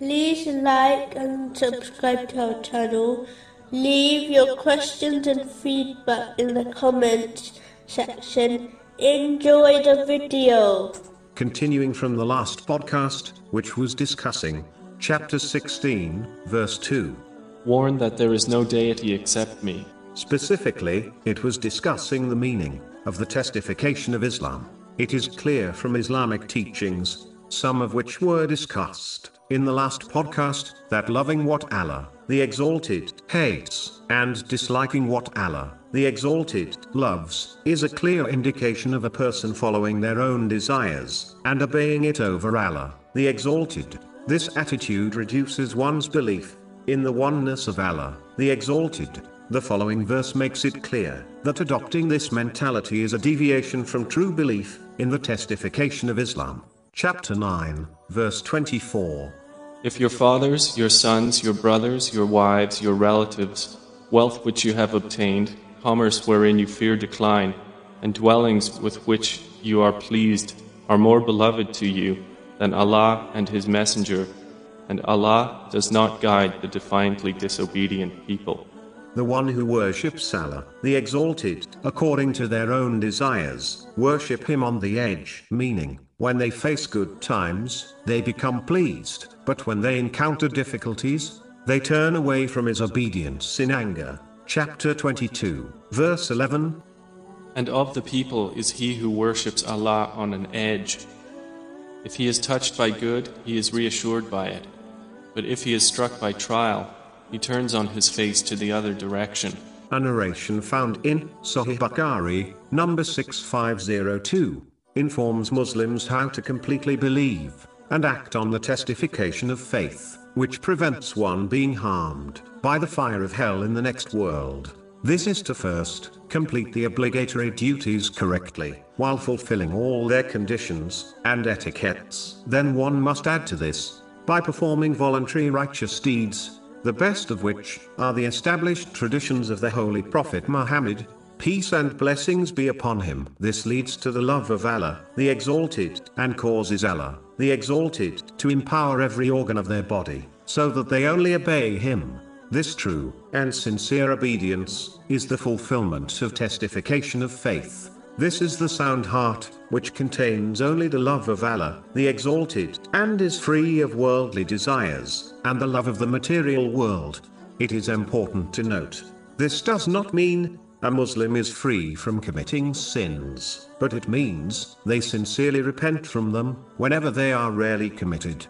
like and subscribe to our channel. Leave your questions and feedback in the comments section. Enjoy the video. Continuing from the last podcast, which was discussing chapter 16, verse 2. Warn that there is no deity except me. Specifically, it was discussing the meaning of the testification of Islam. It is clear from Islamic teachings, some of which were discussed in the last podcast, that loving what Allah, the Exalted, hates, and disliking what Allah, the Exalted, loves, is a clear indication of a person following their own desires, and obeying it over Allah, the Exalted. This attitude reduces one's belief in the oneness of Allah, the Exalted. The following verse makes it clear that adopting this mentality is a deviation from true belief in the testification of Islam. Chapter 9, verse 24. If your fathers, your sons, your brothers, your wives, your relatives, wealth which you have obtained, commerce wherein you fear decline, and dwellings with which you are pleased, are more beloved to you than Allah and His Messenger, and Allah does not guide the defiantly disobedient people. The one who worships Allah, the Exalted, according to their own desires, worship Him on the edge, meaning, when they face good times, they become pleased, but when they encounter difficulties, they turn away from His obedience in anger. Chapter 22, verse 11. And of the people is he who worships Allah on an edge. If he is touched by good, he is reassured by it. But if he is struck by trial, he turns on his face to the other direction. A narration found in Sahih Bukhari, number 6502, informs Muslims how to completely believe and act on the testification of faith, which prevents one being harmed by the fire of hell in the next world. This is to first complete the obligatory duties correctly, while fulfilling all their conditions and etiquettes. Then one must add to this by performing voluntary righteous deeds the best of which are the established traditions of the Holy Prophet Muhammad. Peace and blessings be upon him. This leads to the love of Allah, the Exalted, and causes Allah, the Exalted, to empower every organ of their body, so that they only obey Him. This true and sincere obedience is the fulfillment of testification of faith. This is the sound heart, which contains only the love of Allah, the Exalted, and is free of worldly desires, and the love of the material world. It is important to note. This does not mean a Muslim is free from committing sins, but it means they sincerely repent from them whenever they are rarely committed.